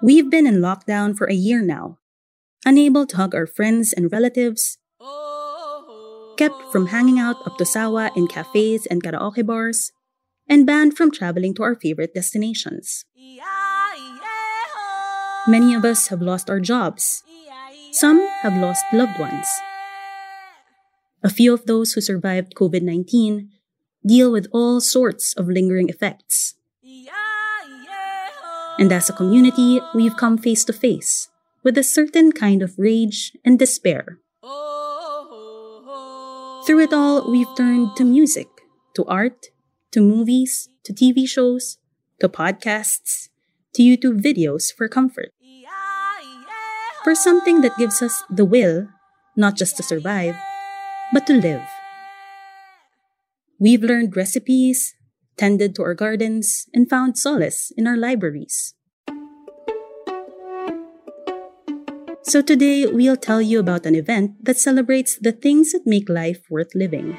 We've been in lockdown for a year now, unable to hug our friends and relatives, kept from hanging out up to Sawa in cafes and karaoke bars, and banned from traveling to our favorite destinations. Many of us have lost our jobs. Some have lost loved ones. A few of those who survived COVID 19 deal with all sorts of lingering effects. And as a community, we've come face to face with a certain kind of rage and despair. Through it all, we've turned to music, to art, to movies, to TV shows, to podcasts, to YouTube videos for comfort. For something that gives us the will, not just to survive, but to live. We've learned recipes, tended to our gardens, and found solace in our libraries. So today, we'll tell you about an event that celebrates the things that make life worth living.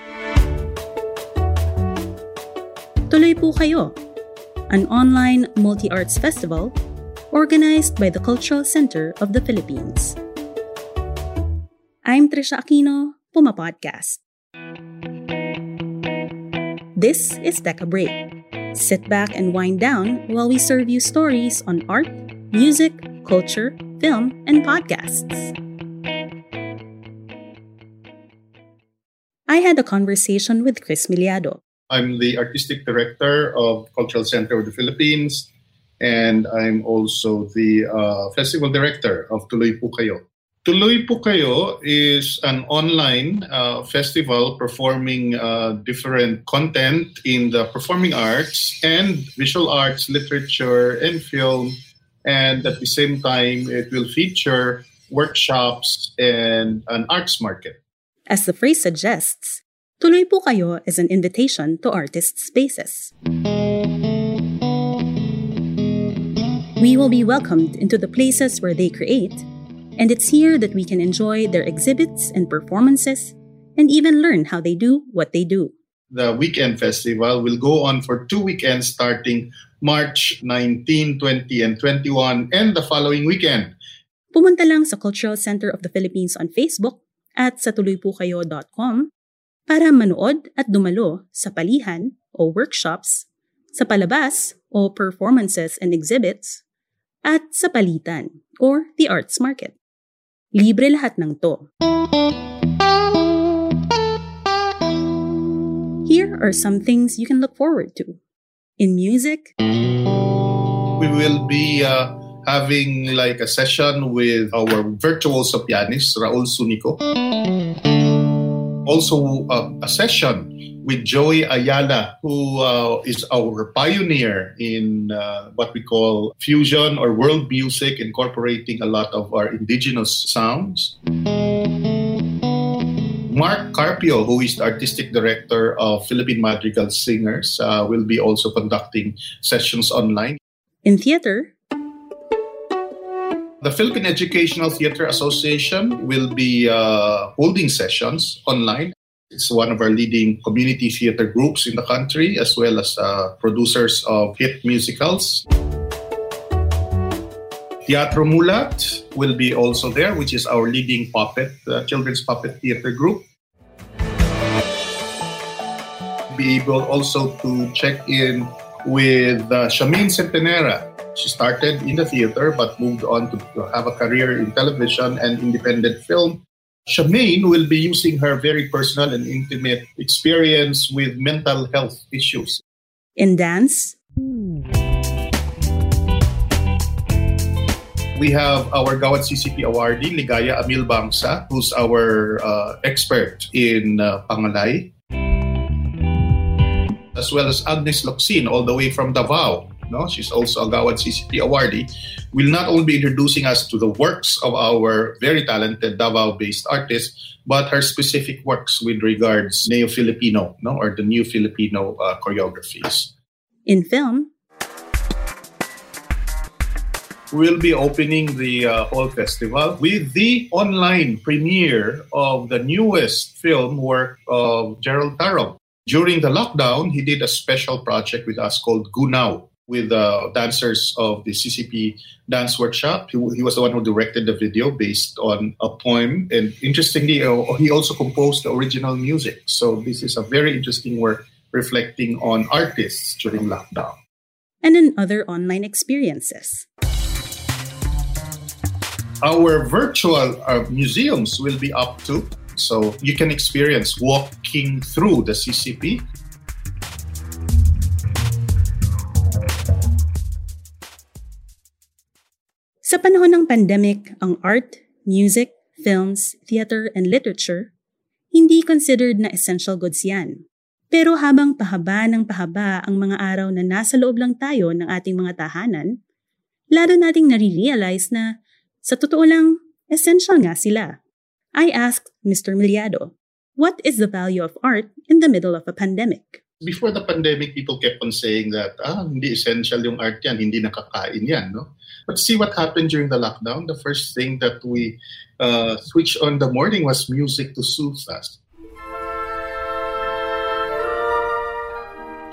Tuloy po kayo, an online multi-arts festival organized by the Cultural Center of the Philippines. I'm Trisha Aquino, Puma Podcast. This is Tech a Break. Sit back and wind down while we serve you stories on art, music, culture, film, and podcasts. I had a conversation with Chris Millado, I'm the artistic director of Cultural Center of the Philippines, and I'm also the uh, festival director of Tuloy Po Kayo. Tuloy Po Kayo is an online uh, festival performing uh, different content in the performing arts and visual arts, literature, and film. And at the same time, it will feature workshops and an arts market. As the phrase suggests, Tuloy po kayo is an invitation to artist spaces. We will be welcomed into the places where they create, and it's here that we can enjoy their exhibits and performances, and even learn how they do what they do. The weekend festival will go on for two weekends starting March 19, 20, and 21, and the following weekend. Pumunta lang sa Cultural Center of the Philippines on Facebook at sa tuloypokayo.com para manood at dumalo sa palihan o workshops, sa palabas o performances and exhibits, at sa palitan or the arts market. Libre lahat ng to. Here are some things you can look forward to. In music, We will be uh, having like a session with our virtuoso pianist, Raul Sunico. Also, uh, a session with Joey Ayala, who uh, is our pioneer in uh, what we call fusion or world music, incorporating a lot of our indigenous sounds. Mark Carpio, who is the artistic director of Philippine Madrigal Singers, uh, will be also conducting sessions online. in theater, The Philippine Educational Theater Association will be uh, holding sessions online. It's one of our leading community theater groups in the country, as well as uh, producers of hit musicals. Teatro Mulat will be also there, which is our leading puppet, uh, children's puppet theater group. Be able also to check in with uh, Shamaine Centenera. She started in the theater but moved on to to have a career in television and independent film. Shamaine will be using her very personal and intimate experience with mental health issues. in dance, We have our Gawad CCP awardee, Ligaya Amilbangsa, who's our uh, expert in uh, Pangalay. as well as Agnes Locsin, all the way from Davao. No, she's also a Gawad CCP awardee. Will not only be introducing us to the works of our very talented Davao-based artists, but her specific works with regards Neo-Filipino, no, or the new Filipino uh, choreographies. In film, We'll be opening the uh, whole festival with the online premiere of the newest film work of Jerrold Tarog. During the lockdown, he did a special project with us called Gunaw with uh, dancers of the CCP dance workshop. He, he was the one who directed the video based on a poem. And interestingly, uh, he also composed the original music. So this is a very interesting work reflecting on artists during lockdown. and in other online experiences. Our virtual uh, museums will be up too. So you can experience walking through the CCP Sa panahon ng pandemic, ang art, music, films, theater, and literature, hindi considered na essential goods yan. Pero habang pahaba ng pahaba ang mga araw na nasa loob lang tayo ng ating mga tahanan, lalo nating nare-realize na sa totoo lang, essential nga sila. I asked Mr. Miliado, what is the value of art in the middle of a pandemic? Before the pandemic, people kept on saying that, ah, hindi essential yung art yan, hindi nakakain yan, no? But see what happened during the lockdown. The first thing that we uh, switched on the morning was music to soothe us.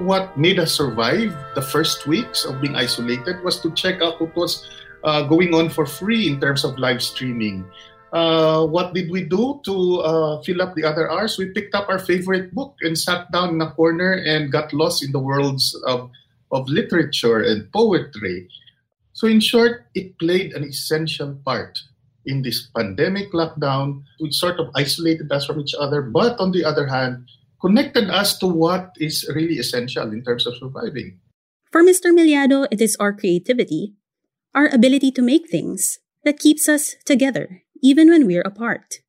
What made us survive the first weeks of being isolated was to check out what was uh, going on for free in terms of live streaming. Uh, what did we do to uh, fill up the other hours? We picked up our favorite book and sat down in a corner and got lost in the worlds of, of literature and poetry. So, in short, it played an essential part in this pandemic lockdown, which sort of isolated us from each other, but on the other hand, connected us to what is really essential in terms of surviving. For Mr. Millado, it is our creativity, our ability to make things, that keeps us together, even when we're apart.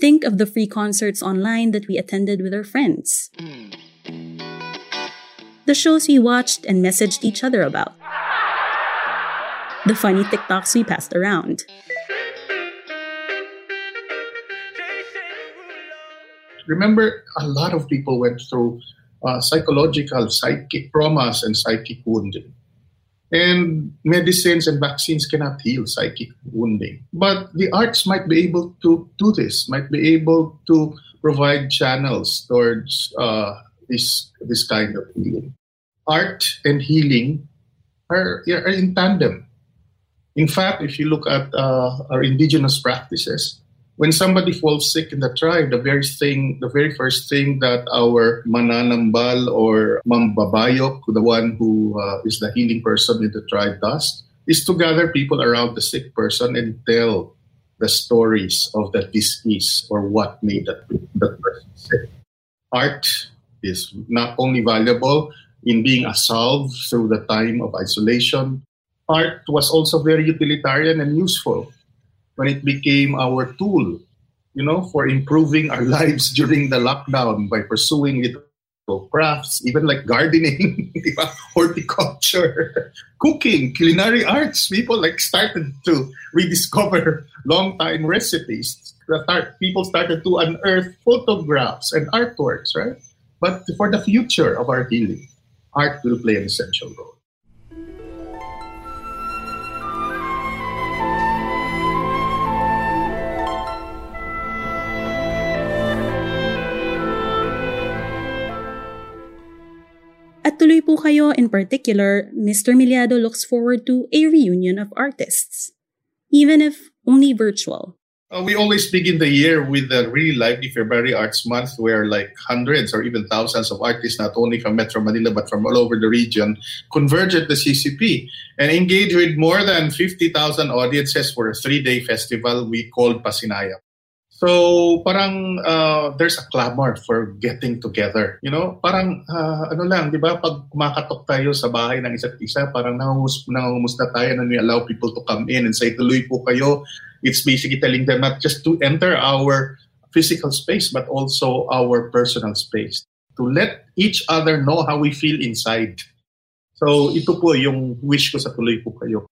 Think of the free concerts online that we attended with our friends. The shows we watched and messaged each other about. The funny TikToks we passed around. remember a lot of people went through uh, psychological psychic traumas and psychic wounding and medicines and vaccines cannot heal psychic wounding. But the arts might be able to do this might be able to provide channels towards uh, this this kind of healing. Art and healing are, are in tandem. In fact if you look at uh, our indigenous practices when somebody falls sick in the tribe, the very thing, the very first thing that our mananambal or mambabayok, the one who uh, is the healing person in the tribe, does, is to gather people around the sick person and tell the stories of the disease or what made that, that person sick. Art is not only valuable in being a salve through the time of isolation, art was also very utilitarian and useful when it became our tool, you know, for improving our lives during the lockdown by pursuing little crafts, even like gardening, horticulture, cooking, culinary arts. People like started to rediscover long time recipes. People started to unearth photographs and artworks, right? But for the future of our healing, art will play an essential role. Tuloy po kayo, in particular, Mr. Millado looks forward to a reunion of artists, even if only virtual. Uh, we always begin the year with a really lively February Arts Month where like hundreds or even thousands of artists, not only from Metro Manila but from all over the region, converge at the CCP and engage with more than 50,000 audiences for a three-day festival we called Pasinaya. So parang uh, there's a clamor for getting together. You know, parang uh, ano lang, di ba? Pag kumakatok tayo sa bahay ng isa't isa, parang nangungus, nangungus na tayo and we allow people to come in and say, tuloy po kayo. It's basically telling them not just to enter our physical space, but also our personal space. to let each other know how we feel inside. So ito po yung wish ko sa tuloy po kayo.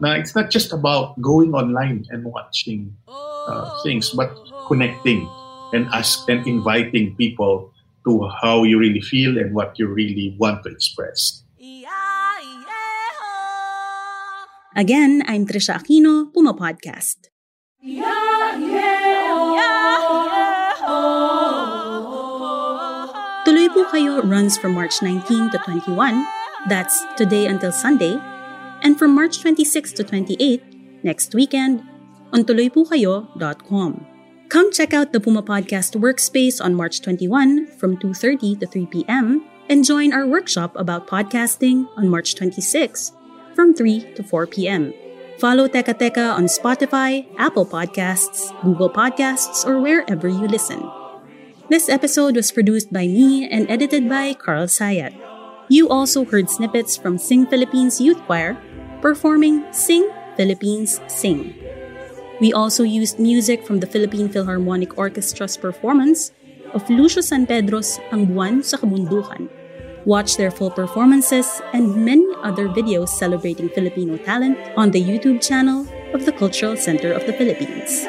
Na it's not just about going online and watching uh, things, but connecting and ask and inviting people to how you really feel and what you really want to express. Again, I'm Trisha Aquino, Puma Podcast. Tuloy po kayo runs from March 19 to 21, that's today until Sunday, and from March 26 to 28, next weekend, on tuloypokayo.com. Come check out the Puma Podcast workspace on March 21 from 2.30 to 3 p.m. and join our workshop about podcasting on March 26 from 3 to 4 p.m. Follow Teka Teka on Spotify, Apple Podcasts, Google Podcasts, or wherever you listen. This episode was produced by me and edited by Carl Sayat. You also heard snippets from Sing Philippines Youth Choir performing Sing Philippines Sing. We also used music from the Philippine Philharmonic Orchestra's performance of Lucio San Pedro's Ang Buwan sa Kabundukan. Watch their full performances and many other videos celebrating Filipino talent on the YouTube channel of the Cultural Center of the Philippines.